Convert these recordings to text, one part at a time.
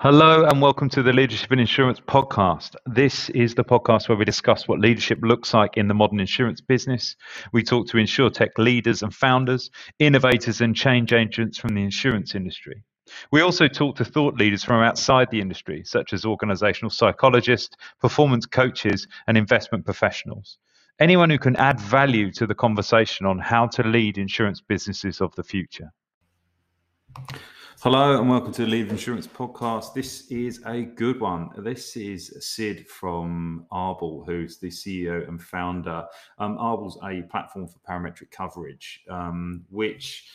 Hello and welcome to the Leadership in Insurance podcast. This is the podcast where we discuss what leadership looks like in the modern insurance business. We talk to insurtech leaders and founders, innovators and change agents from the insurance industry. We also talk to thought leaders from outside the industry, such as organizational psychologists, performance coaches, and investment professionals. Anyone who can add value to the conversation on how to lead insurance businesses of the future. Hello and welcome to the Leave Insurance Podcast. This is a good one. This is Sid from Arbol, who's the CEO and founder. Um, Arbol's a platform for parametric coverage, um, which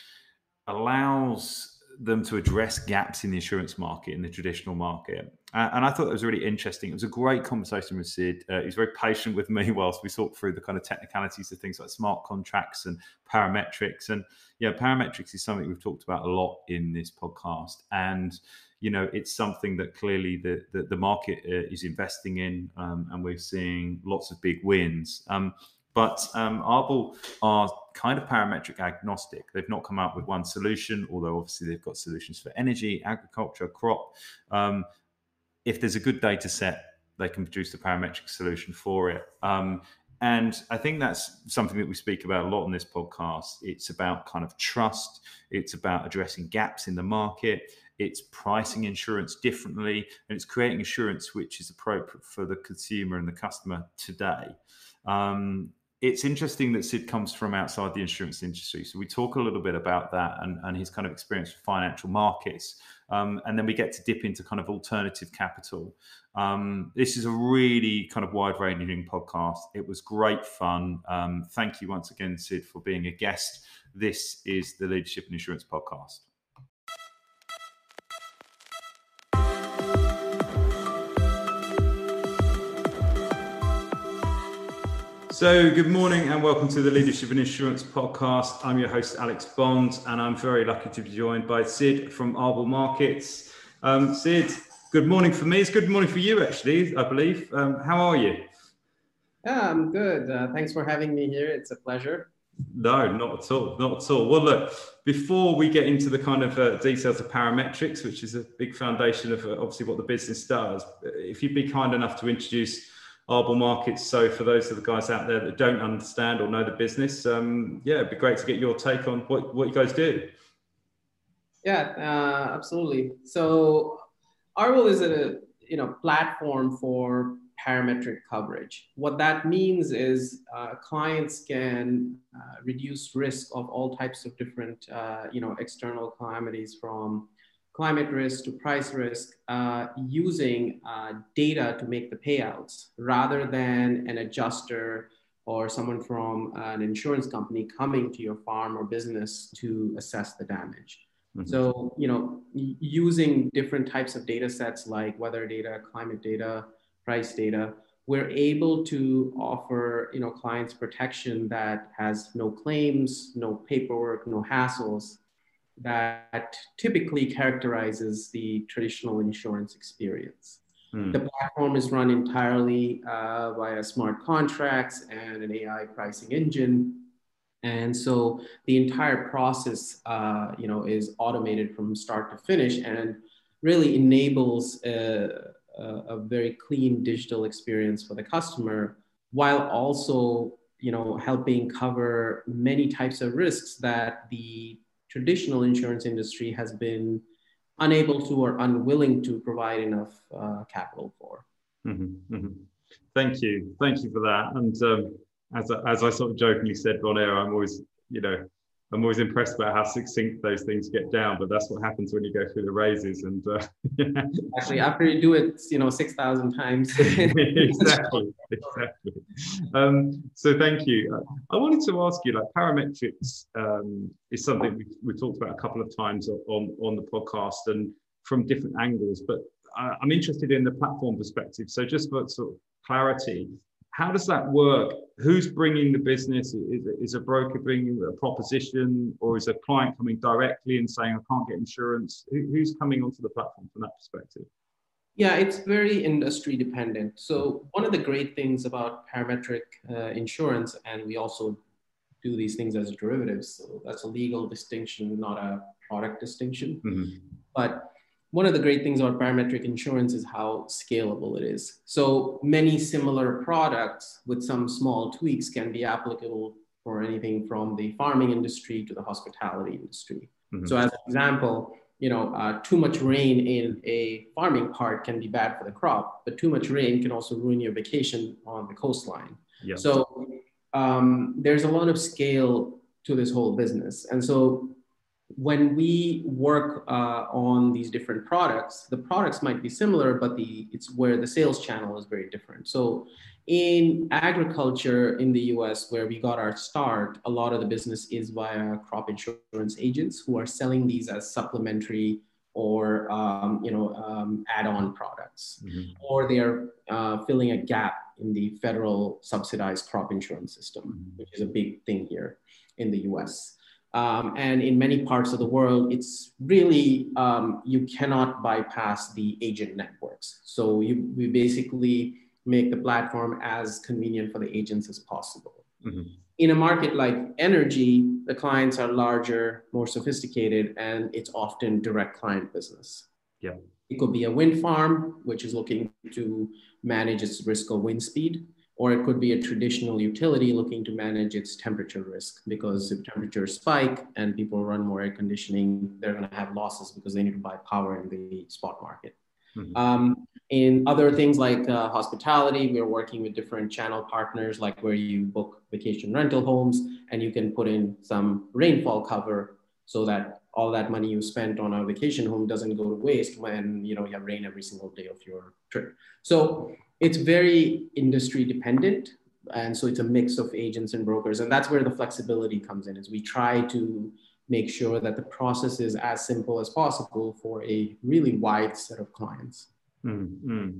allows them to address gaps in the insurance market, in the traditional market. And I thought it was really interesting. It was a great conversation with Sid. Uh, he was very patient with me whilst we talked through the kind of technicalities of things like smart contracts and parametrics. And yeah, parametrics is something we've talked about a lot in this podcast. And you know, it's something that clearly the the, the market uh, is investing in, um, and we're seeing lots of big wins. Um, but um, Arbol are kind of parametric agnostic. They've not come out with one solution, although obviously they've got solutions for energy, agriculture, crop. Um, if there's a good data set, they can produce the parametric solution for it. Um, and I think that's something that we speak about a lot on this podcast. It's about kind of trust, it's about addressing gaps in the market, it's pricing insurance differently, and it's creating insurance which is appropriate for the consumer and the customer today. Um, it's interesting that Sid comes from outside the insurance industry. So we talk a little bit about that and, and his kind of experience with financial markets. Um, and then we get to dip into kind of alternative capital. Um, this is a really kind of wide ranging podcast. It was great fun. Um, thank you once again, Sid, for being a guest. This is the Leadership and Insurance Podcast. So, good morning and welcome to the Leadership and Insurance podcast. I'm your host, Alex Bond, and I'm very lucky to be joined by Sid from Arbol Markets. Um, Sid, good morning for me. It's good morning for you, actually, I believe. Um, how are you? Yeah, I'm good. Uh, thanks for having me here. It's a pleasure. No, not at all. Not at all. Well, look, before we get into the kind of uh, details of parametrics, which is a big foundation of uh, obviously what the business does, if you'd be kind enough to introduce Arbol Markets. So for those of the guys out there that don't understand or know the business, um, yeah, it'd be great to get your take on what, what you guys do. Yeah, uh, absolutely. So Arbol is a you know platform for parametric coverage. What that means is uh, clients can uh, reduce risk of all types of different uh, you know external calamities from climate risk to price risk uh, using uh, data to make the payouts rather than an adjuster or someone from an insurance company coming to your farm or business to assess the damage. Mm-hmm. So, you know, using different types of data sets like weather data, climate data, price data, we're able to offer, you know, clients protection that has no claims, no paperwork, no hassles, that typically characterizes the traditional insurance experience. Hmm. The platform is run entirely uh, via smart contracts and an AI pricing engine. And so the entire process, uh, you know, is automated from start to finish and really enables a, a, a very clean digital experience for the customer while also you know helping cover many types of risks that the traditional insurance industry has been unable to or unwilling to provide enough uh, capital for. Mm-hmm, mm-hmm. Thank you, thank you for that. And um, as as I sort of jokingly said on I'm always you know I'm always impressed about how succinct those things get down, but that's what happens when you go through the raises. And uh, actually, after you do it, you know, six thousand times. exactly, exactly. Um, so thank you. I wanted to ask you, like parametrics um, is something we we talked about a couple of times on on the podcast and from different angles, but I'm interested in the platform perspective. So just for sort of clarity, how does that work? Who's bringing the business? Is, is a broker bringing a proposition, or is a client coming directly and saying, "I can't get insurance"? Who, who's coming onto the platform from that perspective? Yeah, it's very industry dependent. So one of the great things about parametric uh, insurance, and we also do these things as derivatives. So that's a legal distinction, not a product distinction. Mm-hmm. But one of the great things about parametric insurance is how scalable it is. So many similar products with some small tweaks can be applicable for anything from the farming industry to the hospitality industry. Mm-hmm. So, as an example, you know, uh, too much rain in a farming part can be bad for the crop, but too much rain can also ruin your vacation on the coastline. So um, there's a lot of scale to this whole business, and so when we work uh, on these different products, the products might be similar, but the it's where the sales channel is very different. So in agriculture in the US, where we got our start, a lot of the business is via crop insurance agents who are selling these as supplementary or um, you know um, add-on products, mm-hmm. or they are uh, filling a gap in the federal subsidized crop insurance system, mm-hmm. which is a big thing here in the US. Um, and in many parts of the world, it's really, um, you cannot bypass the agent networks. So you, we basically make the platform as convenient for the agents as possible. Mm-hmm. In a market like energy, the clients are larger, more sophisticated, and it's often direct client business. Yeah. It could be a wind farm, which is looking to manage its risk of wind speed, or it could be a traditional utility looking to manage its temperature risk because if temperatures spike and people run more air conditioning, they're going to have losses because they need to buy power in the spot market. Mm-hmm. Um, in other things like uh, hospitality, we're working with different channel partners, like where you book vacation rental homes and you can put in some rainfall cover so that all that money you spent on a vacation home doesn't go to waste when you know you have rain every single day of your trip. So it's very industry dependent, and so it's a mix of agents and brokers, and that's where the flexibility comes in. Is we try to make sure that the process is as simple as possible for a really wide set of clients. Mm-hmm.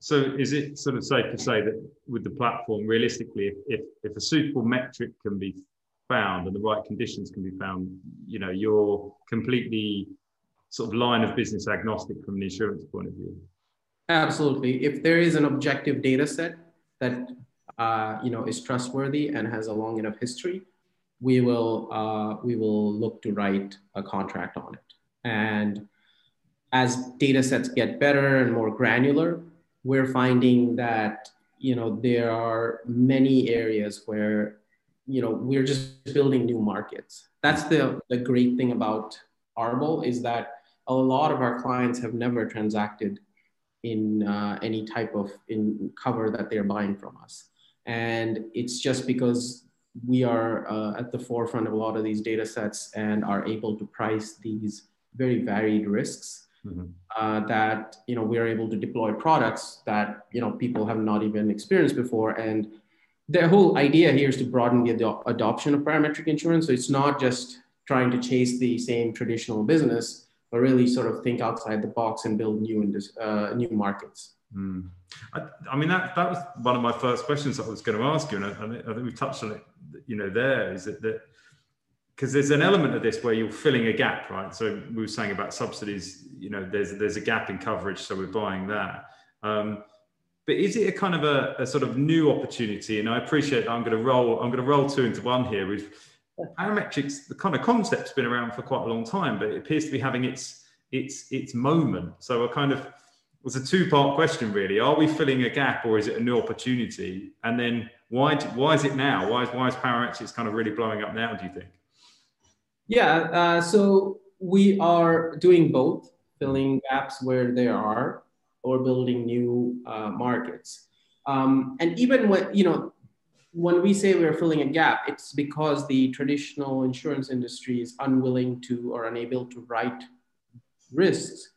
So is it sort of safe to say that with the platform, realistically, if, if, if a suitable metric can be found and the right conditions can be found, you know, you're completely sort of line of business agnostic from an insurance point of view? Absolutely. If there is an objective data set that uh, you know is trustworthy and has a long enough history, we will uh, we will look to write a contract on it. And as data sets get better and more granular, we're finding that you know there are many areas where you know we're just building new markets. That's the the great thing about Arbol is that a lot of our clients have never transacted in uh, any type of in cover that they're buying from us. And it's just because we are uh, at the forefront of a lot of these data sets and are able to price these very varied risks mm-hmm. uh, that you know we are able to deploy products that you know people have not even experienced before. And the whole idea here is to broaden the ad- adoption of parametric insurance. So it's not just trying to chase the same traditional business but really sort of think outside the box and build new uh, new markets mm. I, I, mean that that was one of my first questions I was going to ask you, and I, I think we've touched on it you know there is that because there's an element of this where you're filling a gap, right? So we were saying about subsidies, you know, there's there's a gap in coverage, so we're buying that. Um, but is it a kind of a, a, sort of new opportunity? And I appreciate I'm going to roll I'm going to roll two into one here. With parametrics, the kind of concept's been around for quite a long time, but it appears to be having its its its moment. So a kind of was a two part question really. Are we filling a gap or is it a new opportunity? And then why why is it now? Why is why is parametrics kind of really blowing up now? Do you think? Yeah, uh, so we are doing both, filling gaps where there are, or building new uh, markets. Um, and even when you know when we say we're filling a gap, it's because the traditional insurance industry is unwilling to or unable to write risks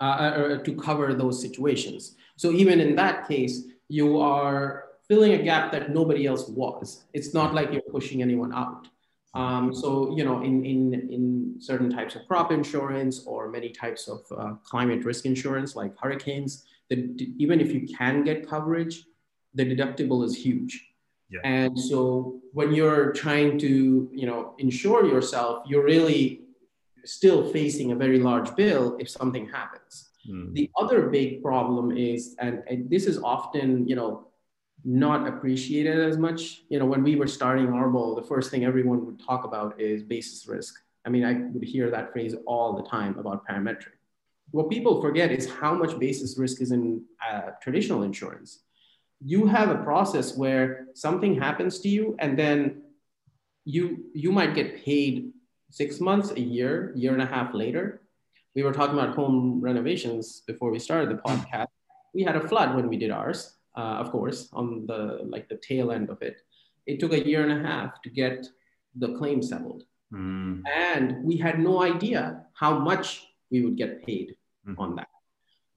uh, uh to cover those situations. So even in that case, you are filling a gap that nobody else was. It's not like you're pushing anyone out. Um, so, you know, in, in, in certain types of crop insurance or many types of uh, climate risk insurance like hurricanes, that even if you can get coverage, the deductible is huge. Yeah. And so when you're trying to, you know, insure yourself, you're really still facing a very large bill if something happens. Mm. The other big problem is, and, and this is often, you know, not appreciated as much. You know, when we were starting Arbol, the first thing everyone would talk about is basis risk. I mean, I would hear that phrase all the time about parametric. what people forget is how much basis risk is in uh, traditional insurance. You have a process where something happens to you, and then you you might get paid six months, a year, year and a half later. We were talking about home renovations before we started the podcast. We had a flood when we did ours, uh, of course, on the like the tail end of it. It took a year and a half to get the claim settled, mm. and we had no idea how much we would get paid mm-hmm. on that.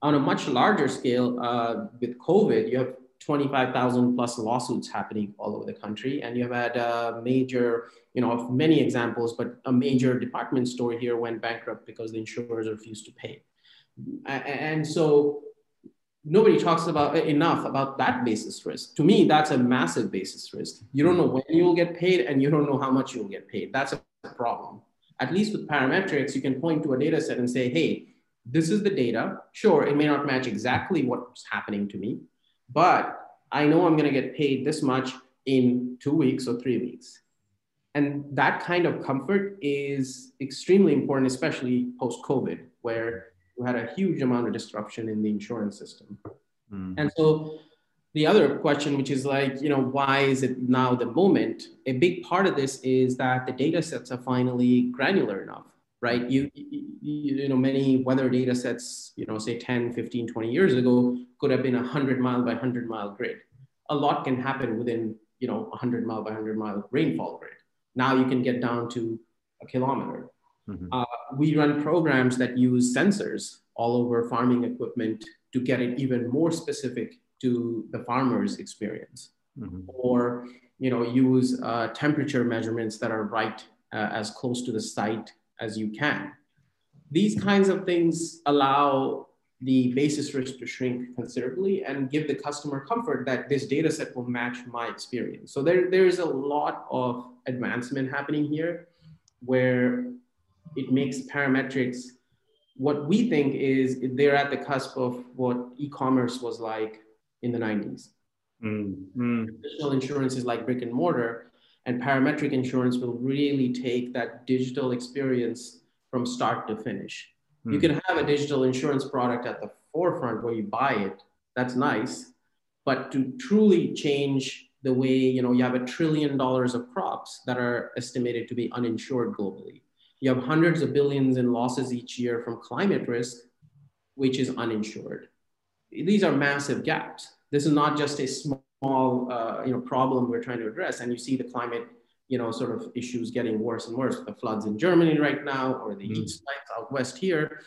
On a much larger scale, uh, with COVID, you have 25,000 plus lawsuits happening all over the country. And you've had a major, you know, many examples, but a major department store here went bankrupt because the insurers refused to pay. And so nobody talks about enough about that basis risk. To me, that's a massive basis risk. You don't know when you'll get paid and you don't know how much you'll get paid. That's a problem. At least with parametrics, you can point to a data set and say, hey, this is the data. Sure, it may not match exactly what's happening to me, but I know I'm going to get paid this much in two weeks or three weeks. And that kind of comfort is extremely important, especially post COVID, where we had a huge amount of disruption in the insurance system. Mm. And so the other question, which is like, you know, why is it now the moment? A big part of this is that the data sets are finally granular enough right? You, you, you know, many weather data sets, you know, say 10, 15, 20 years ago could have been a 100 mile by 100 mile grid. A lot can happen within, you know, 100 mile by 100 mile rainfall grid. Now you can get down to a kilometer. Mm-hmm. Uh, we run programs that use sensors all over farming equipment to get it even more specific to the farmer's experience. Mm-hmm. Or, you know, use uh, temperature measurements that are right uh, as close to the site as you can. These kinds of things allow the basis risk to shrink considerably and give the customer comfort that this data set will match my experience. So there, there is a lot of advancement happening here where it makes parametrics what we think is they're at the cusp of what e-commerce was like in the 90s. Mm, mm. Traditional insurance is like brick and mortar, and parametric insurance will really take that digital experience from start to finish. Hmm. You can have a digital insurance product at the forefront where you buy it. That's nice. But to truly change the way, you know, you have a trillion dollars of crops that are estimated to be uninsured globally. You have hundreds of billions in losses each year from climate risk, which is uninsured. These are massive gaps. This is not just a small small uh, you know problem we're trying to address and you see the climate you know sort of issues getting worse and worse the floods in germany right now or the mm. heat spikes out west here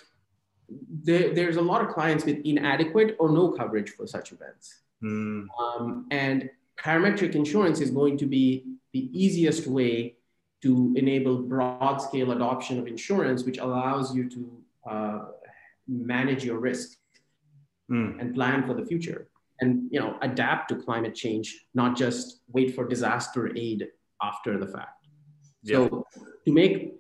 there, there's a lot of clients with inadequate or no coverage for such events mm. um, and parametric insurance is going to be the easiest way to enable broad scale adoption of insurance which allows you to uh, manage your risk mm. and plan for the future and you know adapt to climate change not just wait for disaster aid after the fact yeah. so to make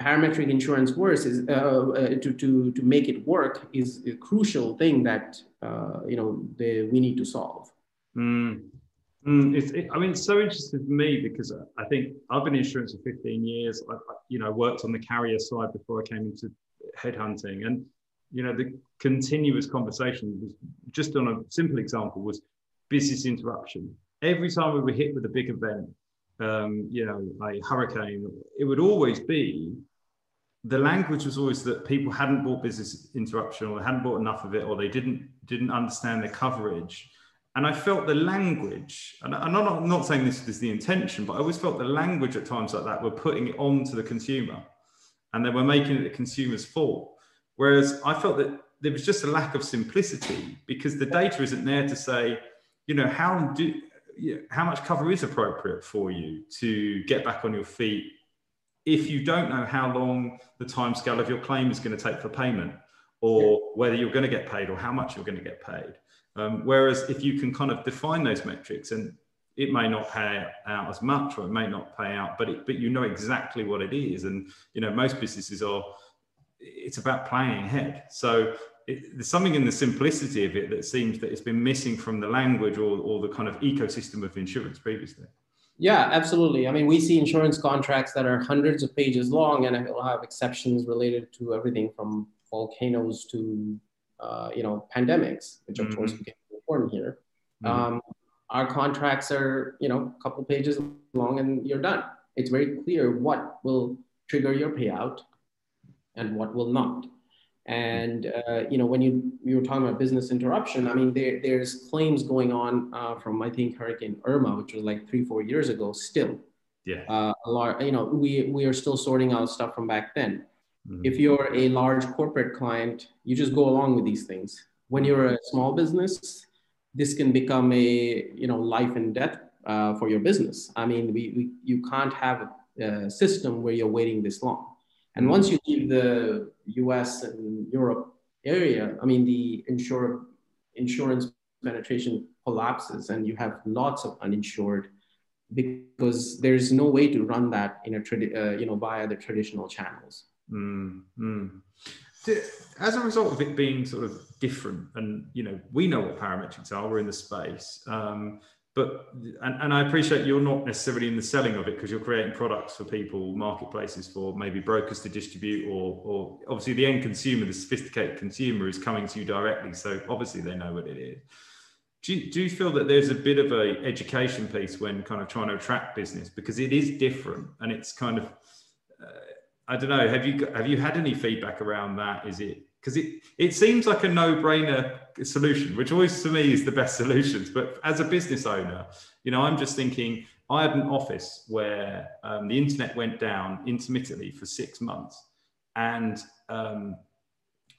parametric insurance worse is uh, uh, to, to, to make it work is a crucial thing that uh, you know the, we need to solve mm. Mm, it's, it, I mean, it's so interesting for me because I think I've been in insurance for 15 years. I, you know, worked on the carrier side before I came into headhunting, and you know, the continuous conversation was just on a simple example was business interruption. Every time we were hit with a big event, um, you know, a hurricane, it would always be the language was always that people hadn't bought business interruption or hadn't bought enough of it or they didn't didn't understand the coverage. And I felt the language, and I'm not, I'm not saying this is the intention, but I always felt the language at times like that were putting it on to the consumer and they were making it the consumer's fault. Whereas I felt that there was just a lack of simplicity because the data isn't there to say, you know, how do how much cover is appropriate for you to get back on your feet if you don't know how long the time scale of your claim is going to take for payment or whether you're going to get paid or how much you're going to get paid. Um, whereas if you can kind of define those metrics and it may not pay out as much or it may not pay out, but it, but you know exactly what it is. And, you know, most businesses are it's about planning ahead. So it, there's something in the simplicity of it that seems that it's been missing from the language or, or the kind of ecosystem of insurance previously. Yeah, absolutely. I mean, we see insurance contracts that are hundreds of pages long and it'll have exceptions related to everything from volcanoes to uh, you know pandemics, which of mm-hmm. course became important here. Mm-hmm. Um, our contracts are you know a couple pages long and you're done. It's very clear what will trigger your payout and what will not. And uh, you know, when you you were talking about business interruption, I mean, there, there's claims going on uh, from I think Hurricane Irma, which was like three four years ago, still. Yeah. Uh, a lot, you know, we we are still sorting out stuff from back then. Mm-hmm. If you're a large corporate client, you just go along with these things. When you're a small business, this can become a you know life and death uh, for your business. I mean, we, we you can't have a, a system where you're waiting this long. And once you leave the US and Europe area, I mean, the insure, insurance penetration collapses and you have lots of uninsured because there's no way to run that in a tradi- uh, you know via the traditional channels. Mm, mm. As a result of it being sort of different, and you know, we know what parametrics are. We're in the space. Um, but and, and I appreciate you're not necessarily in the selling of it because you're creating products for people, marketplaces for maybe brokers to distribute, or or obviously the end consumer, the sophisticated consumer, is coming to you directly. So obviously they know what it is. Do you, do you feel that there's a bit of a education piece when kind of trying to attract business because it is different and it's kind of uh, I don't know. Have you have you had any feedback around that? Is it because it, it seems like a no-brainer solution which always to me is the best solutions but as a business owner you know i'm just thinking i had an office where um, the internet went down intermittently for six months and um,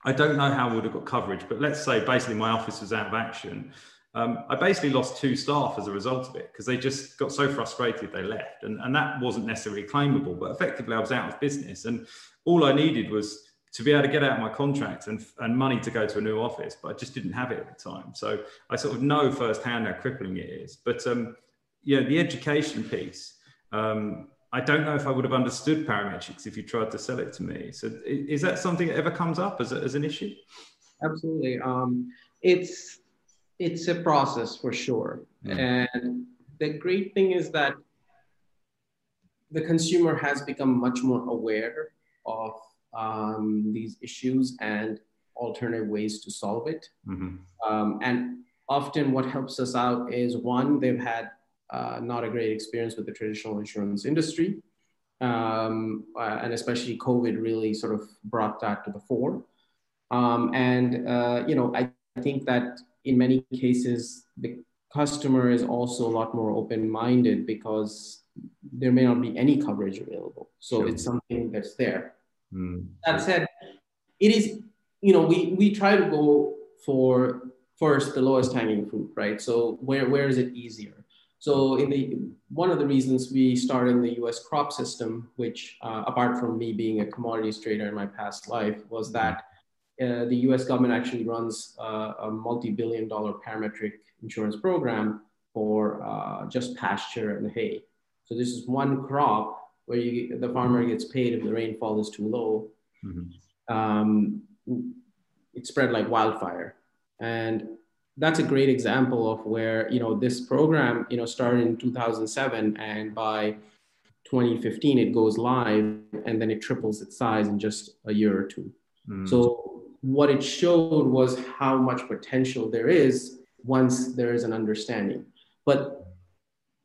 i don't know how we would have got coverage but let's say basically my office was out of action um, I basically lost two staff as a result of it because they just got so frustrated they left. And, and that wasn't necessarily claimable, but effectively I was out of business. And all I needed was to be able to get out of my contract and, and money to go to a new office, but I just didn't have it at the time. So I sort of know firsthand how crippling it is. But um, you know, the education piece, um, I don't know if I would have understood parametrics if you tried to sell it to me. So is that something that ever comes up as, a, as an issue? Absolutely. Um, it's it's a process for sure. Mm. And the great thing is that the consumer has become much more aware of um, these issues and alternative ways to solve it. Mm-hmm. Um, and often, what helps us out is one, they've had uh, not a great experience with the traditional insurance industry. Um, uh, and especially COVID really sort of brought that to the fore. Um, and, uh, you know, I think that in many cases, the customer is also a lot more open minded because there may not be any coverage available. So sure. it's something that's there. Mm. That said, it is, you know, we, we try to go for first the lowest hanging fruit, right? So where, where is it easier? So in the one of the reasons we started in the U.S. crop system, which uh, apart from me being a commodities trader in my past life, was that uh, the U.S. government actually runs uh, a multi-billion-dollar parametric insurance program for uh, just pasture and hay. So this is one crop where you, the farmer gets paid if the rainfall is too low. Mm-hmm. Um, it spread like wildfire, and that's a great example of where you know this program you know started in 2007, and by 2015 it goes live, and then it triples its size in just a year or 2 mm So what it showed was how much potential there is once there is an understanding. But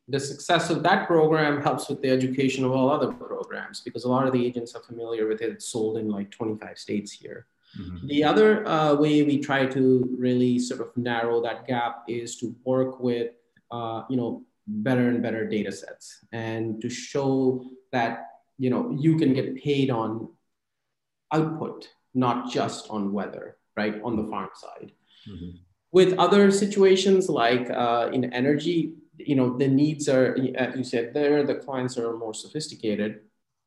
the success of that program helps with the education of all other programs because a lot of the agents are familiar with it. It's sold in like 25 states here. Mm-hmm. The other uh, way we try to really sort of narrow that gap is to work with, uh, you know, better and better data sets and to show that, you know, you can get paid on output, not just on weather, right, on the farm side. Mm-hmm. With other situations like uh, in energy, you know the needs are as you said there the clients are more sophisticated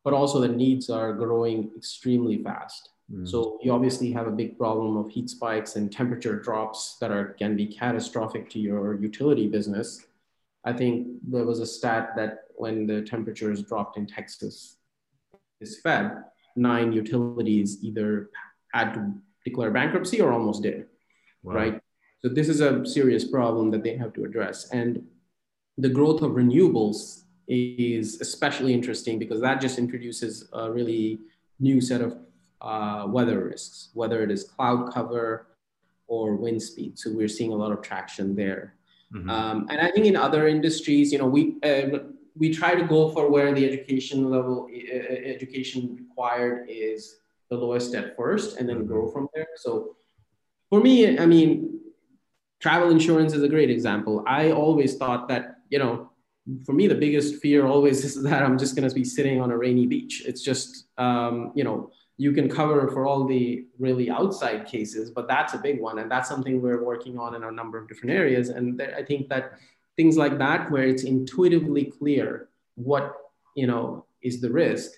but also the needs are growing extremely fast mm. so you obviously have a big problem of heat spikes and temperature drops that are can be catastrophic to your utility business i think there was a stat that when the temperatures dropped in texas this fed nine utilities either had to declare bankruptcy or almost did wow. right so this is a serious problem that they have to address and the growth of renewables is especially interesting because that just introduces a really new set of uh, weather risks, whether it is cloud cover or wind speed. So we're seeing a lot of traction there. Mm-hmm. Um, and I think in other industries, you know, we uh, we try to go for where the education level education required is the lowest at first, and then mm-hmm. grow from there. So for me, I mean, travel insurance is a great example. I always thought that you know for me, the biggest fear always is that I'm just going to be sitting on a rainy beach. It's just, um, you know, you can cover for all the really outside cases, but that's a big one. And that's something we're working on in a number of different areas. And I think that things like that, where it's intuitively clear what, you know, is the risk,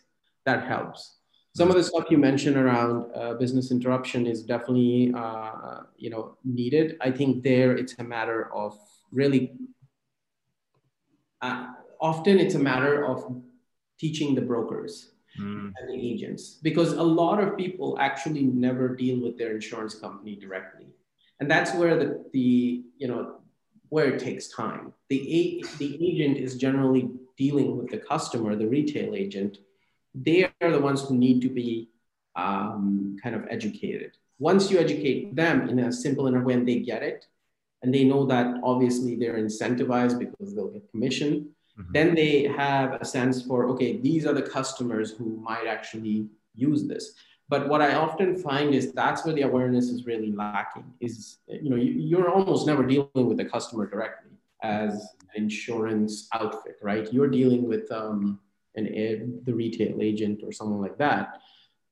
that helps. Some of the stuff you mentioned around uh, business interruption is definitely, uh, you know, needed. I think there it's a matter of really uh, often it's a matter of teaching the brokers mm. and the agents because a lot of people actually never deal with their insurance company directly. And that's where the, the you know where it takes time. The, the agent is generally dealing with the customer the retail agent. They are the ones who need to be um, kind of educated. Once you educate them in a simple enough way and they get it and they know that obviously they're incentivized because they'll get commission. Mm-hmm. Then they have a sense for, okay, these are the customers who might actually use this. But what I often find is that's where the awareness is really lacking. Is you know you, are almost never dealing with the customer directly as an insurance outfit, right? You're dealing with um, an the retail agent or someone like that.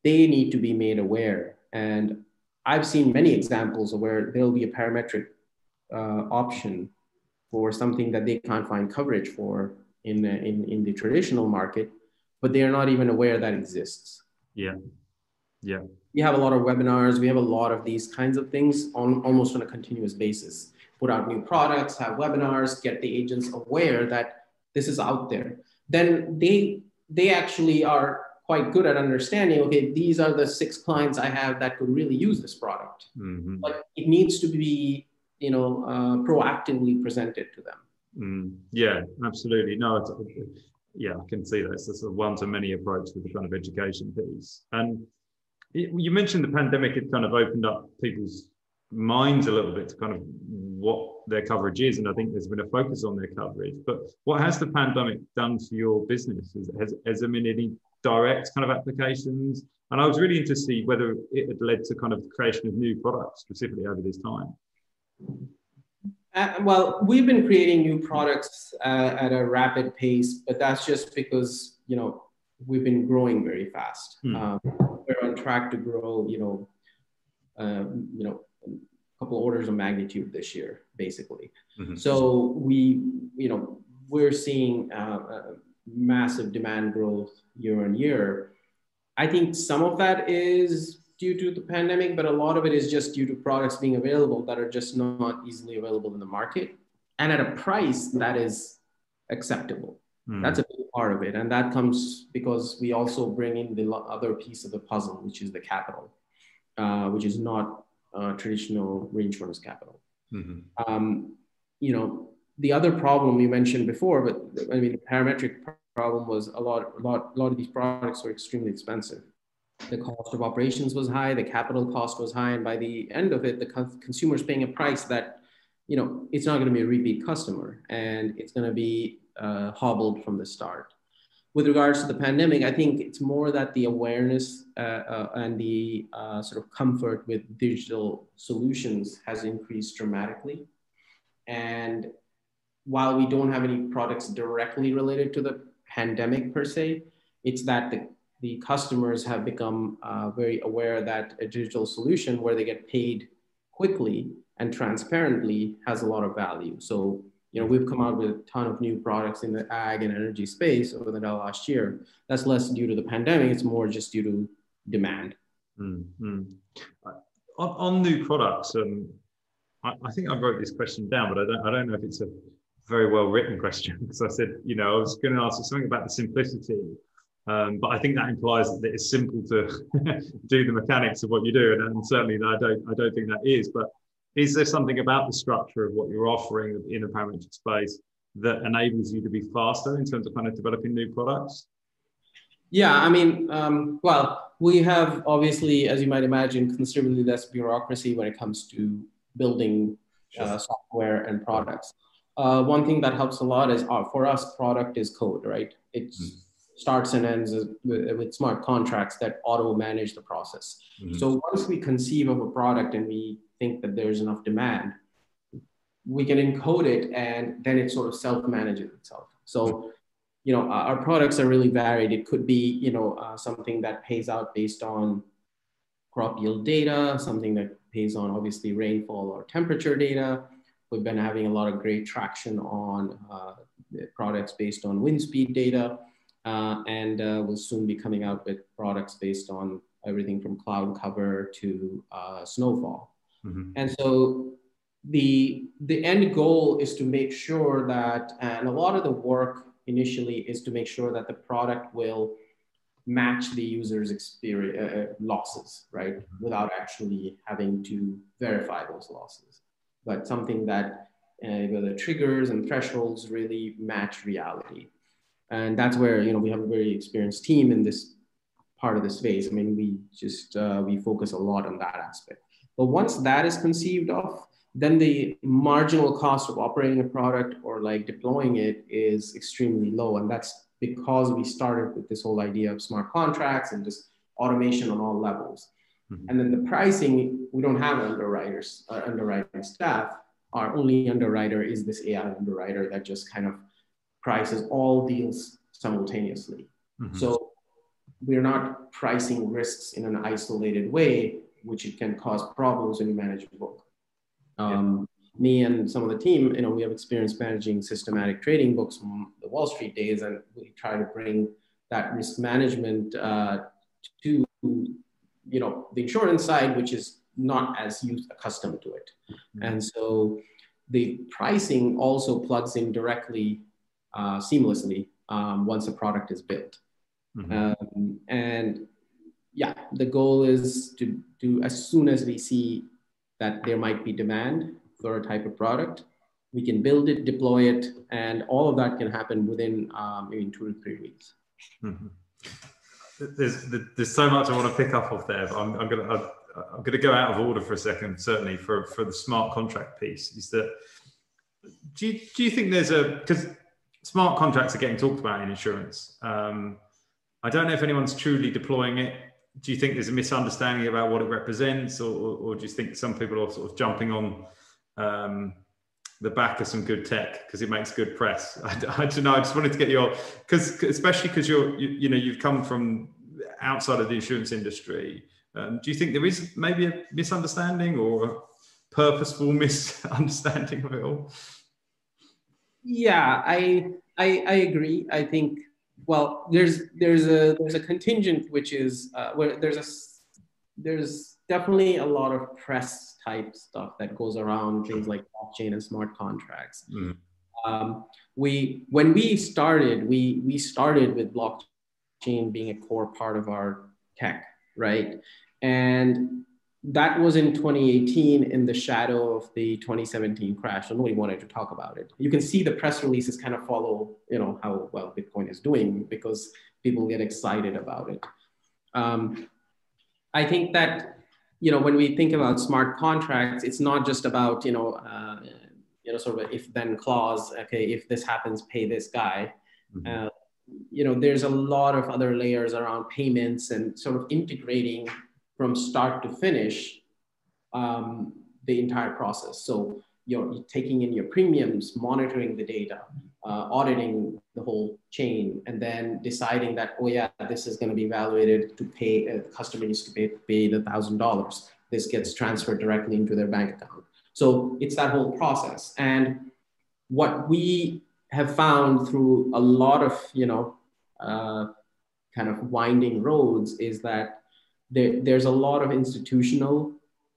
They need to be made aware, and I've seen many examples of where there'll be a parametric uh, option for something that they can't find coverage for in, in, in the traditional market, but they are not even aware that exists. Yeah. Yeah. We have a lot of webinars. We have a lot of these kinds of things on almost on a continuous basis. Put out new products, have webinars, get the agents aware that this is out there. Then they they actually are quite good at understanding. Okay, these are the six clients I have that could really use this product. Mm-hmm. But it needs to be you know uh, proactively presented to them. Mm, yeah absolutely. No yeah i can see that. It's a sort of one to many approach with the kind of education piece. And it, you mentioned the pandemic had kind of opened up people's minds a little bit to kind of what their coverage is and i think there's been a focus on their coverage. But what has the pandemic done for your business? Has, has there been any direct kind of applications? And i was really interested to see whether it had led to kind of creation of new products specifically over this time uh, well, we've been creating new products uh, at a rapid pace, but that's just because you know we've been growing very fast. Hmm. Um, we're on track to grow, you know, um, you know, a couple orders of magnitude this year, basically. Mm-hmm. So we, you know, we're seeing uh, massive demand growth year on year. I think some of that is due to the pandemic, but a lot of it is just due to products being available that are just not easily available in the market and at a price that is acceptable. Mm. That's a big part of it. And that comes because we also bring in the other piece of the puzzle, which is the capital, uh, which is not uh, traditional reinsurance capital. Mm-hmm. Um, you know, the other problem you mentioned before, but I mean, the parametric problem was a lot, a lot, a lot of these products were extremely expensive the cost of operations was high, the capital cost was high, and by the end of it, the consumer is paying a price that, you know, it's not going to be a repeat customer, and it's going to be uh, hobbled from the start. With regards to the pandemic, I think it's more that the awareness uh, uh, and the uh, sort of comfort with digital solutions has increased dramatically. And while we don't have any products directly related to the pandemic per se, it's that the the customers have become uh, very aware that a digital solution where they get paid quickly and transparently has a lot of value. So, you know, we've come out with a ton of new products in the ag and energy space over the last year. That's less due to the pandemic; it's more just due to demand. Mm-hmm. On, on, new products, um, I, I, think I wrote this question down, but I don't, I don't know if it's a very well written question because I said, you know, I was going to ask something about the simplicity um, but I think that implies that it's simple to do the mechanics of what you do, and, and, certainly I don't I don't think that is. But is there something about the structure of what you're offering in a parametric space that enables you to be faster in terms of kind of developing new products? Yeah, I mean, um, well, we have obviously, as you might imagine, considerably less bureaucracy when it comes to building uh, software and products. Uh, one thing that helps a lot is uh, for us, product is code, right? It mm-hmm. Starts and ends with, with, smart contracts that auto manage the process. Mm-hmm. So once we conceive of a product and we think that there's enough demand, we can encode it and then it sort of self manages itself. So, you know, our products are really varied. It could be, you know, uh, something that pays out based on crop yield data, something that pays on obviously rainfall or temperature data. We've been having a lot of great traction on uh, products based on wind speed data, uh, and uh, we'll soon be coming out with products based on everything from cloud cover to uh, snowfall. Mm-hmm. And so the the end goal is to make sure that, and a lot of the work initially is to make sure that the product will match the user's experience uh, uh, losses, right? Mm-hmm. Without actually having to verify those losses, but something that uh, the triggers and thresholds really match reality. And that's where you know we have a very experienced team in this part of the space. I mean, we just uh, we focus a lot on that aspect. But once that is conceived of, then the marginal cost of operating a product or like deploying it is extremely low, and that's because we started with this whole idea of smart contracts and just automation on all levels. Mm-hmm. And then the pricing, we don't have underwriters, uh, underwriting staff. Our only underwriter is this AI underwriter that just kind of prices all deals simultaneously. Mm-hmm. So we're not pricing risks in an isolated way, which it can cause problems when you manage a book. Um, me and some of the team, you know, we have experience managing systematic trading books from the Wall Street days, and we try to bring that risk management uh, to, you know, the insurance side, which is not as used accustomed to it. Mm-hmm. And so the pricing also plugs in directly, uh, seamlessly um, once a product is built. Mm-hmm. Um, and yeah, the goal is to do as soon as we see that there might be demand for a type of product. We can build it, deploy it, and all of that can happen within um, maybe two to three weeks. Mm-hmm. There's, there's so much I want to pick up off there. but I'm, I'm going to I'm going to go out of order for a second. Certainly for for the smart contract piece, is that do you, do you think there's a because smart contracts are getting talked about in insurance. Um, I don't know if anyone's truly deploying it do you think there's a misunderstanding about what it represents, or, or, or do you think some people are sort of jumping on um, the back of some good tech because it makes good press. I, I, don't know. I just wanted to get your because especially because you're you, you, know you've come from outside of the insurance industry. Um, do you think there is maybe a misunderstanding or a purposeful misunderstanding of it all? Yeah, I I, I agree. I think well, there's there's a there's a contingent which is uh, where there's a there's definitely a lot of press type stuff that goes around things like blockchain and smart contracts. Mm. Um, we when we started, we we started with blockchain being a core part of our tech, right? And that was in 2018 in the shadow of the 2017 crash. So nobody wanted to talk about it. You can see the press releases kind of follow, you know, how well Bitcoin is doing because people get excited about it. Um, I think that you know, when we think about smart contracts, it's not just about, you know, uh, you know, sort of if then clause, okay, if this happens, pay this guy. Mm-hmm. Uh, you know, there's a lot of other layers around payments and sort of integrating from start to finish um, the entire process. So you're taking in your premiums, monitoring the data, uh, auditing the whole chain, and then deciding that, oh yeah, this is going to be evaluated to pay, uh, the customer needs to pay, pay the thousand dollars. This gets transferred directly into their bank account. So it's that whole process. And what we have found through a lot of, you know, uh, kind of winding roads is that there, there's a lot of institutional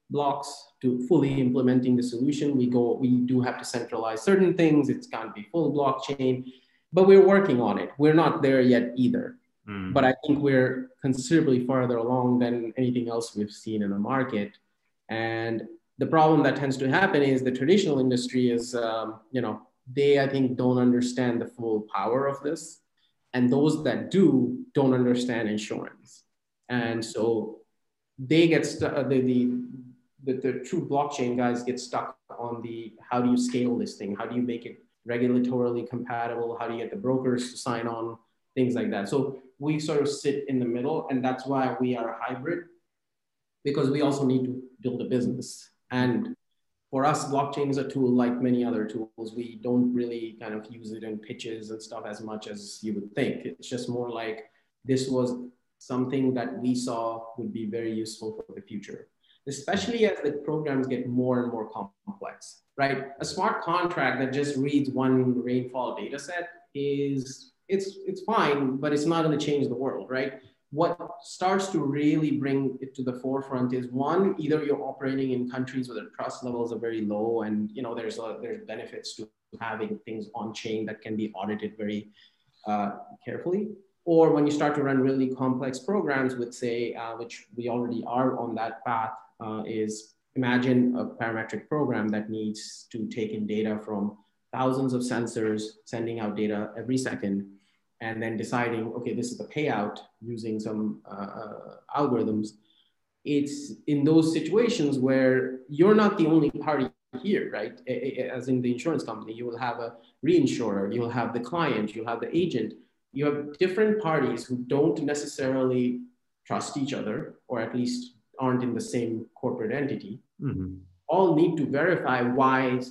blocks to fully implementing the solution. We go, we do have to centralize certain things. It can't be full blockchain, but we're working on it. We're not there yet either. Mm. But I think we're considerably farther along than anything else we've seen in the market. And the problem that tends to happen is the traditional industry is, um, you know, they I think don't understand the full power of this, and those that do don't understand insurance. And so they get stu- uh, the, the the the true blockchain guys get stuck on the how do you scale this thing? How do you make it regulatorily compatible? How do you get the brokers to sign on? Things like that. So we sort of sit in the middle, and that's why we are a hybrid because we also need to build a business. And for us, blockchain is a tool like many other tools. We don't really kind of use it in pitches and stuff as much as you would think. It's just more like this was something that we saw would be very useful for the future, especially as the programs get more and more complex, right? A smart contract that just reads one rainfall data set is, it's, it's fine, but it's not gonna change the world, right? what starts to really bring it to the forefront is one either you're operating in countries where the trust levels are very low and you know there's a, there's benefits to having things on chain that can be audited very uh, carefully or when you start to run really complex programs with say uh, which we already are on that path uh, is imagine a parametric program that needs to take in data from thousands of sensors sending out data every second and then deciding, okay, this is the payout using some uh, uh, algorithms. It's in those situations where you're not the only party here, right? As in the insurance company, you will have a reinsurer, you'll have the client, you'll have the agent. You have different parties who don't necessarily trust each other, or at least aren't in the same corporate entity. Mm-hmm. All need to verify why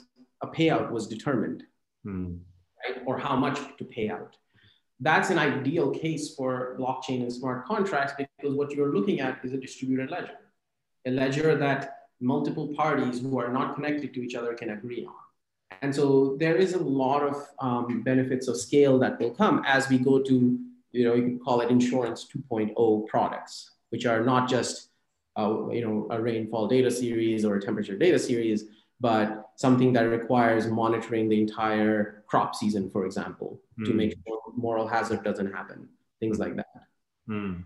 a payout was determined, mm. right? Or how much to pay out that's an ideal case for blockchain and smart contracts because what you're looking at is a distributed ledger, a ledger that multiple parties who are not connected to each other can agree on. And so there is a lot of um, benefits of scale that will come as we go to, you know, you can call it insurance 2.0 products, which are not just, uh, you know, a rainfall data series or a temperature data series, but something that requires monitoring the entire crop season, for example, mm. to hmm. make sure moral hazard doesn't happen, things like that. Mm.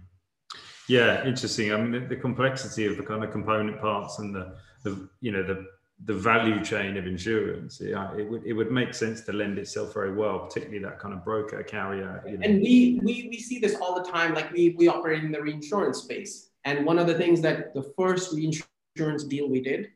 Yeah, interesting. I mean, the, the, complexity of the kind of component parts and the, the you know, the the value chain of insurance, yeah, it would it would make sense to lend itself very well, particularly that kind of broker carrier. You know. And we, we we see this all the time. Like we we operate in the reinsurance space, and one of the things that the first reinsurance deal we did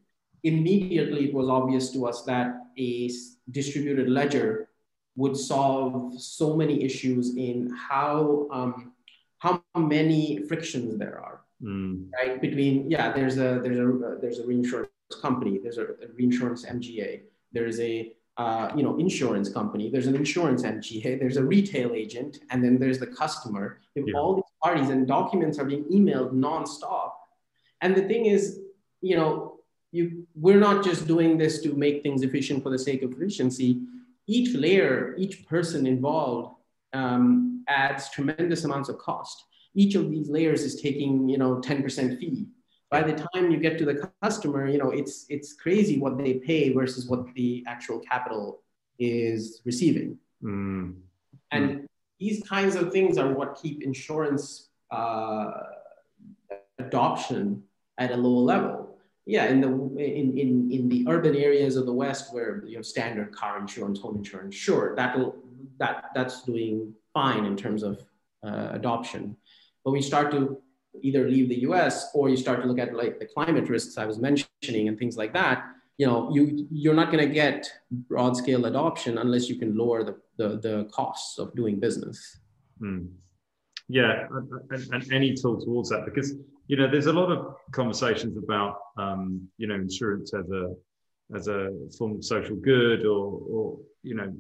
immediately it was obvious to us that a distributed ledger would solve so many issues in how um, how many frictions there are mm. right between yeah there's a there's a there's a reinsurance company there's a, a reinsurance mga there's a uh, you know insurance company there's an insurance mga there's a retail agent and then there's the customer if yeah. all these parties and documents are being emailed nonstop and the thing is you know you, we're not just doing this to make things efficient for the sake of efficiency. Each layer, each person involved um, adds tremendous amounts of cost. Each of these layers is taking, you know, 10% fee. By the time you get to the customer, you know, it's it's crazy what they pay versus what the actual capital is receiving. Mm. And these kinds of things are what keep insurance uh, adoption at a low level yeah in the in, in in the urban areas of the west where you have standard car insurance home insurance sure that'll that that's doing fine in terms of uh, adoption but we start to either leave the us or you start to look at like the climate risks i was mentioning and things like that you know you you're not going to get broad scale adoption unless you can lower the the, the costs of doing business mm. yeah and, and any tool towards that because you know, there's a lot of conversations about, um, you know, insurance as a as a form of social good, or, or you know,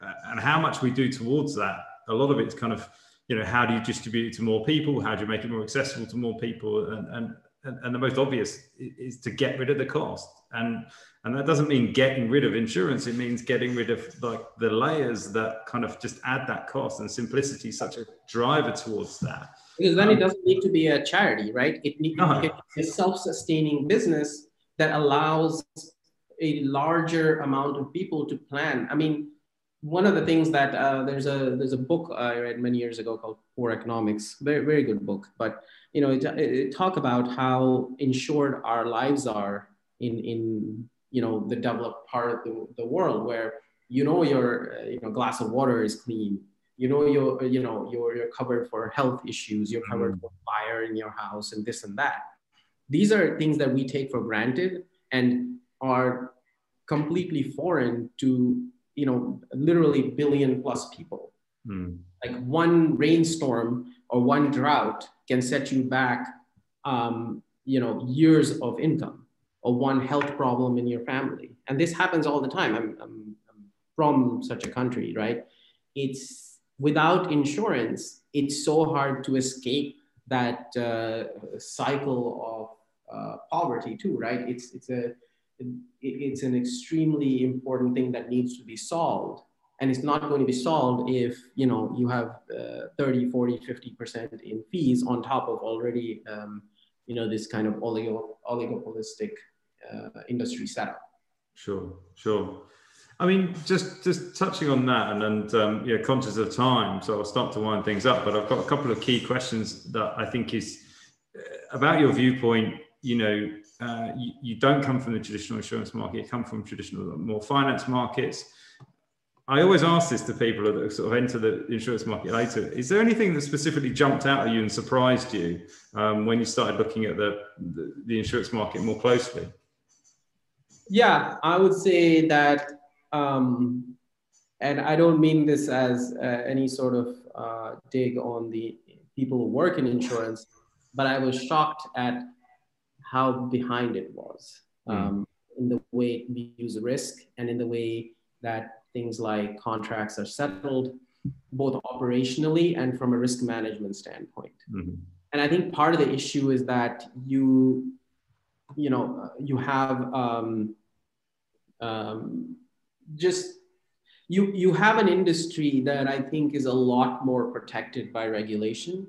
and how much we do towards that. A lot of it's kind of, you know, how do you distribute it to more people? How do you make it more accessible to more people? And and and, the most obvious is to get rid of the cost. And and that doesn't mean getting rid of insurance. It means getting rid of like the layers that kind of just add that cost and simplicity, is such a driver towards that because then um, it doesn't need to be a charity, right? It needs to be a self-sustaining business that allows a larger amount of people to plan. I mean, one of the things that uh, there's a there's a book I read many years ago called Poor Economics, very very good book. But you know, it, it talk about how insured our lives are in in you know the developed part of the, the world where you know your uh, you know glass of water is clean you know you're you know you're, you're covered for health issues you're covered mm. for fire in your house and this and that these are things that we take for granted and are completely foreign to you know literally billion plus people. Mm. like one rainstorm or one drought can set you back um, you know years of income or one health problem in your family. And this happens all the time. I'm, I'm, I'm from such a country right? It's without insurance it's so hard to escape that uh, cycle of uh, poverty too right? It's it's a it's an extremely important thing that needs to be solved. And it's not going to be solved if you know you have uh, 30 40 50% in fees on top of already um, you know this kind of oligo, oligopolistic uh, industry setup. Sure sure. I mean just just touching on that and and um, yeah conscious of time so i'll start to wind things up but i've got a couple of key questions that i think is uh, about your viewpoint you know uh, you, you, don't come from the traditional insurance market, you come from traditional more finance markets. I always ask this to people that sort of enter the insurance market later. Is there anything that specifically jumped out at you and surprised you um, when you started looking at the, the, the, insurance market more closely? Yeah, I would say that, um, and I don't mean this as uh, any sort of uh, dig on the people who work in insurance, but I was shocked at how behind it was mm. um, in the way we use risk and in the way that things like contracts are settled, both operationally and from a risk management standpoint. Mm-hmm. And I think part of the issue is that you, you know, you have um, um, just you you have an industry that I think is a lot more protected by regulation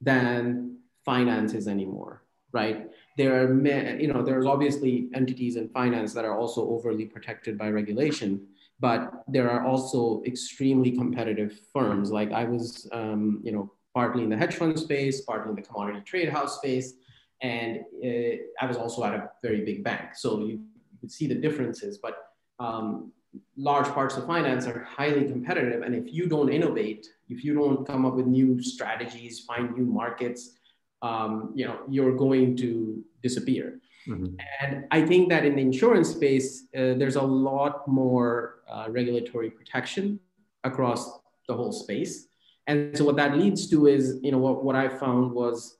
than finance is anymore, right? There are, you know, there's obviously entities in finance that are also overly protected by regulation, but there are also extremely competitive firms. Like I was, um, you know, partly in the hedge fund space, partly in the commodity trade house space, and uh, I was also at a very big bank. So you, could see the differences, but um, large parts of finance are highly competitive. And if you don't innovate, if you don't come up with new strategies, find new markets, um, you know, you're going to disappear. Mm-hmm. And I think that in the insurance space, uh, there's a lot more uh, regulatory protection across the whole space. And so what that leads to is, you know, what, what I found was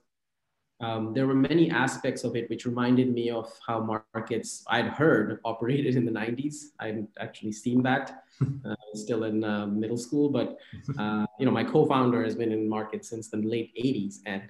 um, there were many aspects of it which reminded me of how markets I'd heard operated in the 90s. I'd actually seen that uh, still in uh, middle school, but uh, you know, my co-founder has been in markets since the late 80s, and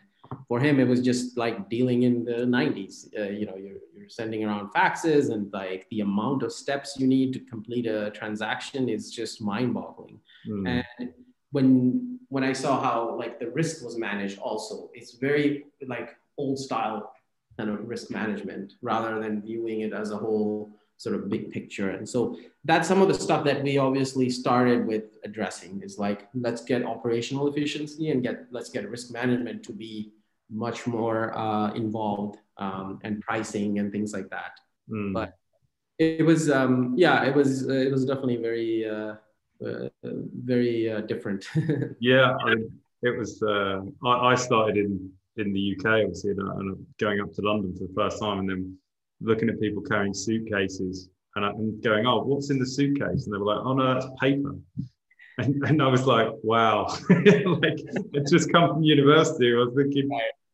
for him it was just like dealing in the 90s uh, you know you're, you're sending around faxes and like the amount of steps you need to complete a transaction is just mind boggling mm. and when when i saw how like the risk was managed also it's very like old style kind of risk management rather than viewing it as a whole sort of big picture. And so that's some of the stuff that we obviously started with addressing is like, let's get operational efficiency and get, let's get risk management to be much more uh, involved um, and pricing and things like that. Mm. But it was, um, yeah, it was, uh, it was definitely very, uh, uh very uh, different. yeah, I, it was. Uh, I, I, started in in the UK, obviously, and going up to London for the first time, and then looking at people carrying suitcases and, and going, "Oh, what's in the suitcase?" And they were like, "Oh no, that's paper." And, and I was like, "Wow!" like it just come from university. I was thinking,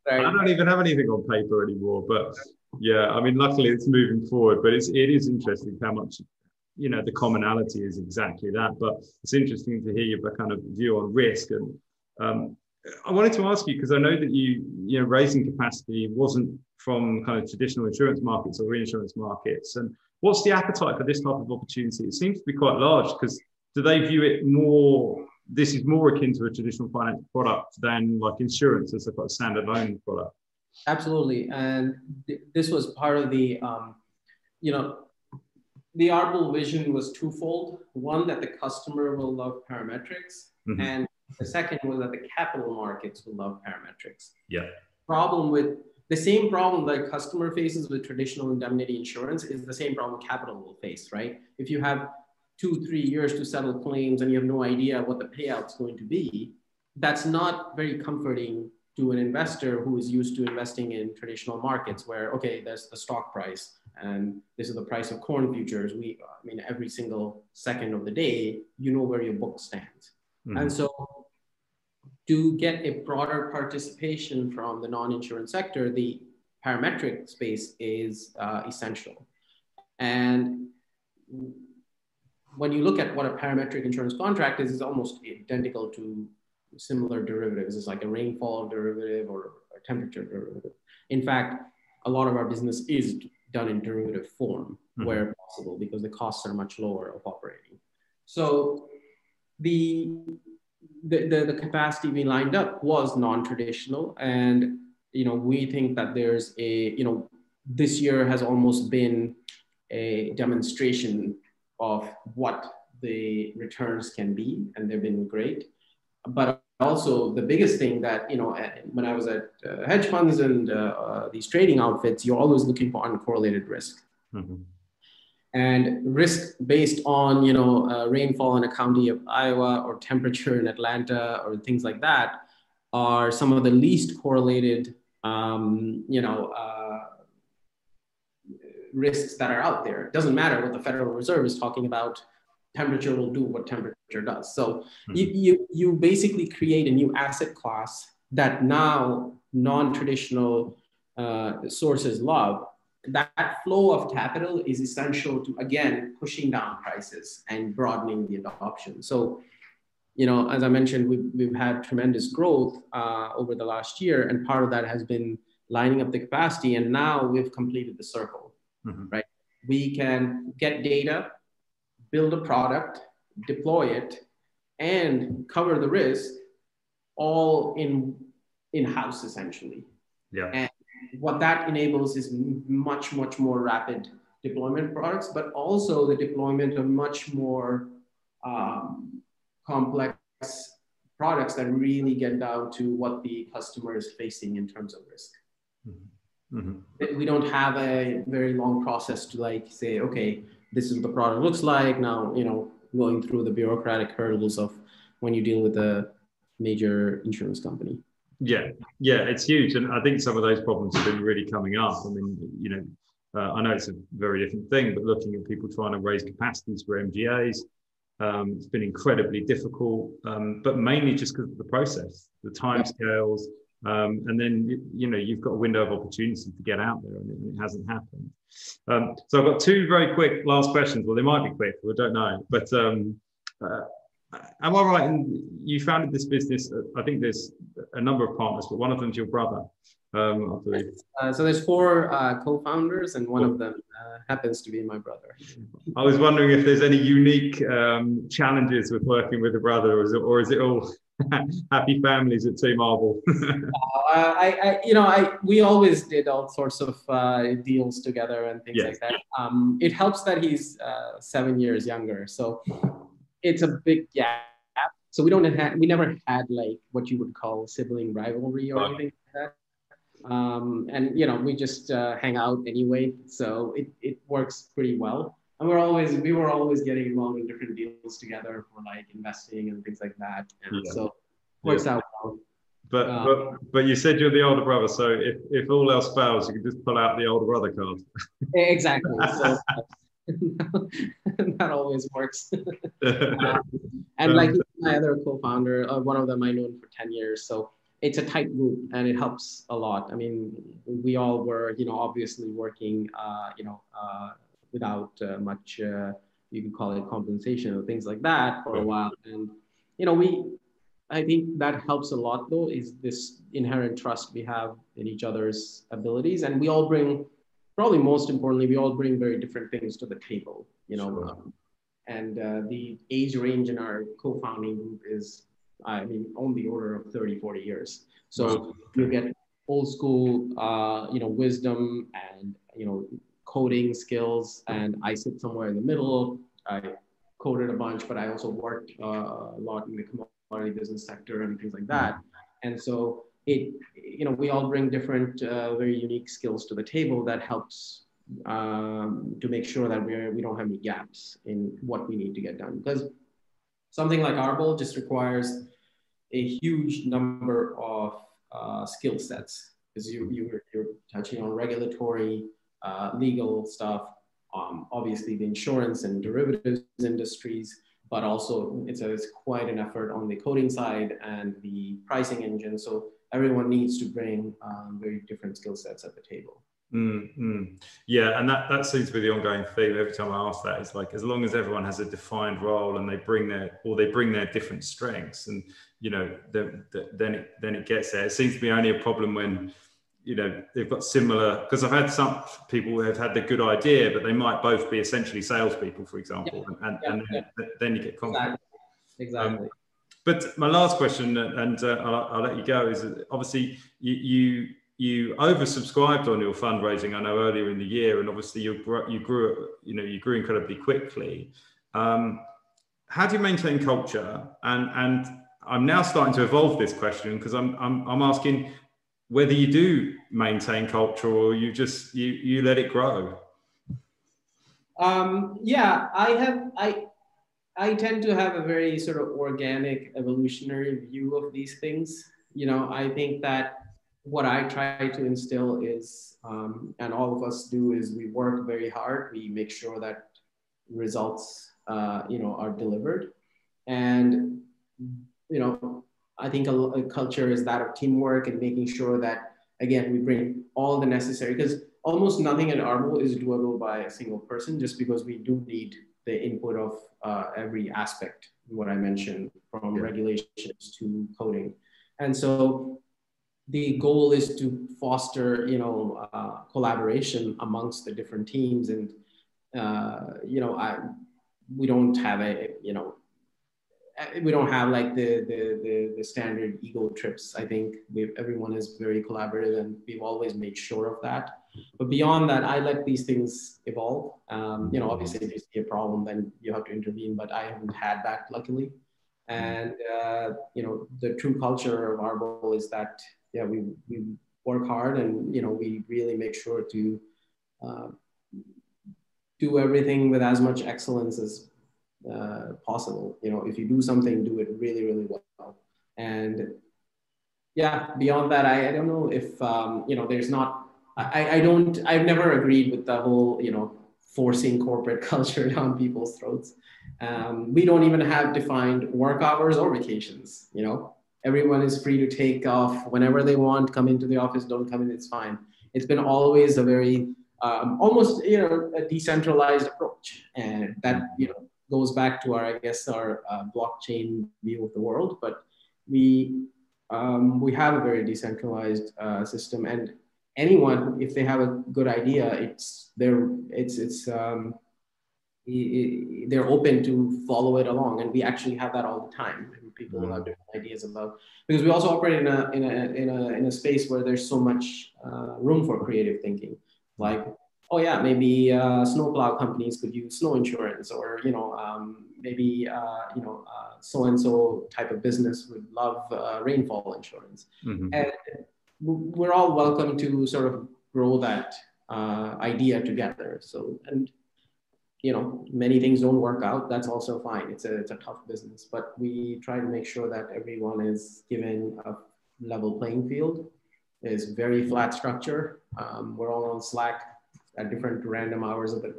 I don't even have anything on paper anymore. But yeah, I mean, luckily it's moving forward. But it's it is interesting how much you know the commonality is exactly that. But it's interesting to hear your kind of view on risk and. Um, I wanted to ask you because I know that you, you know, raising capacity wasn't from kind of traditional insurance markets or reinsurance markets. And what's the appetite for this type of opportunity? It seems to be quite large because do they view it more? This is more akin to a traditional finance product than like insurance as a of standalone product. Absolutely, and th- this was part of the, um, you know, the Arbol vision was twofold. One that the customer will love parametrics, mm-hmm. and the second was that the capital markets will love parametrics. Yeah. Problem with the same problem that customer faces with traditional indemnity insurance is the same problem capital will face, right? If you have two, three years to settle claims and you have no idea what the payout's going to be, that's not very comforting to an investor who is used to investing in traditional markets where, okay, there's the stock price and this is the price of corn futures. We, I mean, every single second of the day, you know where your book stands. Mm-hmm. And so to get a broader participation from the non-insurance sector, the parametric space is uh, essential. And when you look at what a parametric insurance contract is, it's almost identical to similar derivatives. It's like a rainfall derivative or a temperature derivative. In fact, a lot of our business is done in derivative form mm-hmm. where possible because the costs are much lower of operating. So the, the, the, the capacity we lined up was non-traditional and you know we think that there's a you know this year has almost been a demonstration of what the returns can be and they've been great but also the biggest thing that you know when i was at uh, hedge funds and uh, uh, these trading outfits you're always looking for uncorrelated risk mm-hmm. and risk based on you know uh, rainfall in a county of iowa or temperature in atlanta or things like that are some of the least correlated um, you know uh, risks that are out there it doesn't matter what the federal reserve is talking about temperature will do what temperature does. So mm-hmm. you, you, you basically create a new asset class that now non-traditional uh, sources love. That, that flow of capital is essential to, again, pushing down prices and broadening the adoption. So, you know, as I mentioned, we've, we've had tremendous growth uh, over the last year, and part of that has been lining up the capacity. And now we've completed the circle, mm-hmm. right? We can get data build a product, deploy it, and cover the risk all in in-house essentially. Yeah. And what that enables is much, much more rapid deployment products, but also the deployment of much more um, complex products that really get down to what the customer is facing in terms of risk. Mm-hmm. We don't have a very long process to like say, okay, this is what the product looks like. Now, you know, going through the bureaucratic hurdles of when you deal with a major insurance company. Yeah, yeah, it's huge, and I think some of those problems have been really coming up. I mean, you know, uh, I know it's a very different thing, but looking at people trying to raise capacities for MGAs, um, it's been incredibly difficult. Um, but mainly just because of the process, the timescales, um, and then you know you've got a window of opportunity to get out there, and it, it hasn't happened. Um, so I've got two very quick last questions. Well, they might be quick, we don't know. But um, uh, am I right? In, you founded this business. Uh, I think there's a number of partners, but one of them's your brother. Um, I believe. Uh, so there's four uh, co-founders, and one of them uh, happens to be my brother. I was wondering if there's any unique um, challenges with working with a brother, or is it, or is it all happy families at Team Arbol? uh, I, I, you know, I we always did all sorts of uh, deals together and things yes. like that. Um, it helps that he's uh, seven years younger, so it's a big gap. So we don't have, we never had like what you would call sibling rivalry or anything like that. Um, and you know, we just uh, hang out anyway, so it, it works pretty well and we're always we were always getting involved in different deals together for like investing and things like that. And yeah. so works yeah. out well. But, um, but but you said you're the older brother, so if, if all else fails, you can just pull out the older brother card. exactly. So, that always works. um, and like my other co-founder, uh, one of them I known for ten years, so it's a tight group and it helps a lot. I mean, we all were, you know, obviously working, uh, you know, uh, without uh, much, uh, you can call it compensation or things like that for a while. And, you know, we, I think that helps a lot though, is this inherent trust we have in each other's abilities. And we all bring, probably most importantly, we all bring very different things to the table, you know. Sure. Um, and uh, the age range in our co-founding group is, I mean, on the order of 30, 40 years. So you get old school, uh, you know, wisdom and, you know, coding skills, and I sit somewhere in the middle. I coded a bunch, but I also worked uh, a lot in the commodity business sector and things like that. And so it, you know, we all bring different, uh, very unique skills to the table that helps um, to make sure that we're, we don't have any gaps in what we need to get done. Because something like Arbol just requires a huge number of uh, skill sets because you, you, you're touching on regulatory, uh, legal stuff, um, obviously the insurance and derivatives industries, but also it's, a, it's quite an effort on the coding side and the pricing engine. So everyone needs to bring um, very different skill sets at the table. Mm-hmm. Yeah, and that, that seems to be the ongoing theme. Every time I ask that, it's like as long as everyone has a defined role and they bring their or they bring their different strengths, and you know, then then it then it gets there. It seems to be only a problem when you know they've got similar because I've had some people who have had the good idea, but they might both be essentially salespeople, for example, yeah. and, yeah. and then, yeah. then, you get conflict. Exactly. Um, but my last question, and uh, I'll, I'll, let you go, is obviously you, you you oversubscribed on your fundraising. I know earlier in the year, and obviously you grew, you grew you know you grew incredibly quickly. Um, how do you maintain culture? And and I'm now starting to evolve this question because I'm, I'm I'm asking whether you do maintain culture or you just you you let it grow? Um, yeah i have i i tend to have a very sort of organic evolutionary view of these things. You know i think that what i try to instill is um, and all of us do is we work very hard. We make sure that results uh, you know are delivered. And you know I think a, a, culture is that of teamwork and making sure that again we bring all the necessary because almost nothing at Arbol is doable by a single person just because we do need the input of uh, every aspect what I mentioned from yeah. regulations to coding and so the goal is to foster you know uh, collaboration amongst the different teams and uh, you know I we don't have a you know we don't have like the, the the, the, standard ego trips. I think everyone is very collaborative, and we've always made sure of that. But beyond that, I let these things evolve. Um, you know, obviously, if you see a problem, then you have to intervene. But I haven't had that, luckily. And uh, you know, the true culture of Arbol is that yeah, we we work hard, and you know, we really make sure to uh, do everything with as much excellence as uh, possible. You know, if you do something, do it really, really well. And yeah, beyond that, I, I don't know if, um, you know, there's not, I, I don't, I've never agreed with the whole, you know, forcing corporate culture down people's throats. Um, we don't even have defined work hours or vacations, you know, everyone is free to take off whenever they want, come into the office, don't come in, it's fine. It's been always a very, um, almost, you know, a decentralized approach. And that, you know, goes back to our, I guess, our uh, blockchain view of the world. But we um, we have a very decentralized uh, system, and anyone, if they have a good idea, it's they're it's it's um, they're open to follow it along, and we actually have that all the time. People mm-hmm. have different ideas about because we also operate in a in a in a in a space where there's so much uh, room for creative thinking, like oh yeah, maybe uh, snowplow companies could use snow insurance, or you know, um, maybe uh, you know, so and so type of business would love uh, rainfall insurance, mm-hmm. and we're all welcome to sort of grow that uh, idea together. So and you know, many things don't work out. That's also fine. It's a it's a tough business, but we try to make sure that everyone is given a level playing field. Is very flat structure. Um, we're all on Slack at different random hours of the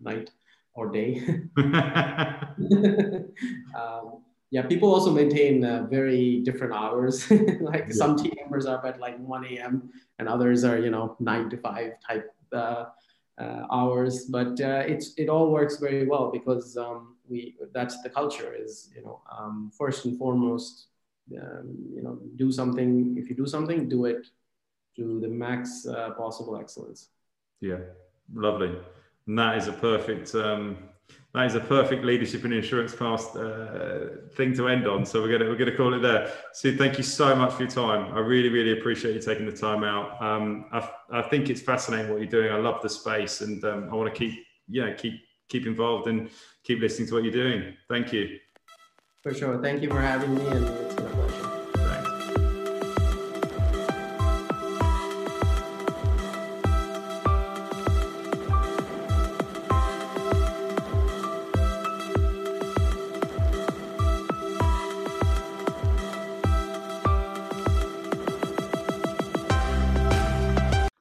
night or day. um, yeah, people also maintain uh, very different hours. like yeah. some team members are up at like 1 a.m. and others are, you know, nine to five type uh, uh, hours. But uh, it's it all works very well because um, we that's the culture is, you know, um, first and foremost, um, you know, do something. If you do something, do it to the max uh, possible excellence. Yeah, lovely. And that is a perfect um, that is a perfect leadership and insurance cast uh, thing to end on. So we're gonna we're gonna call it there. Sue, thank you so much for your time. I really really appreciate you taking the time out. Um, I, I think it's fascinating what you're doing. I love the space, and um, I want to keep you know keep keep involved and keep listening to what you're doing. Thank you. For sure. Thank you for having me,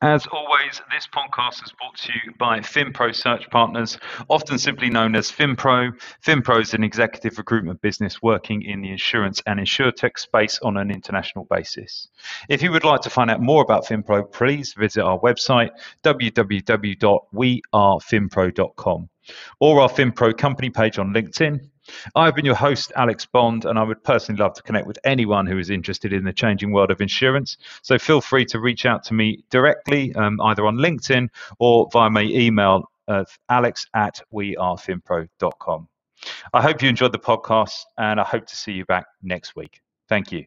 As always, this podcast is brought to you by FinPro Search Partners, often simply known as FinPro. FinPro is an executive recruitment business working in the insurance and insurtech space on an international basis. If you would like to find out more about FinPro, please visit our website, www.wearefinpro.com, or our FinPro company page on LinkedIn. I've been your host, Alex Bond, and I would personally love to connect with anyone who is interested in the changing world of insurance. So feel free to reach out to me directly, um, either on LinkedIn or via my email, uh, alex at wearefinpro.com. I hope you enjoyed the podcast, and I hope to see you back next week. Thank you.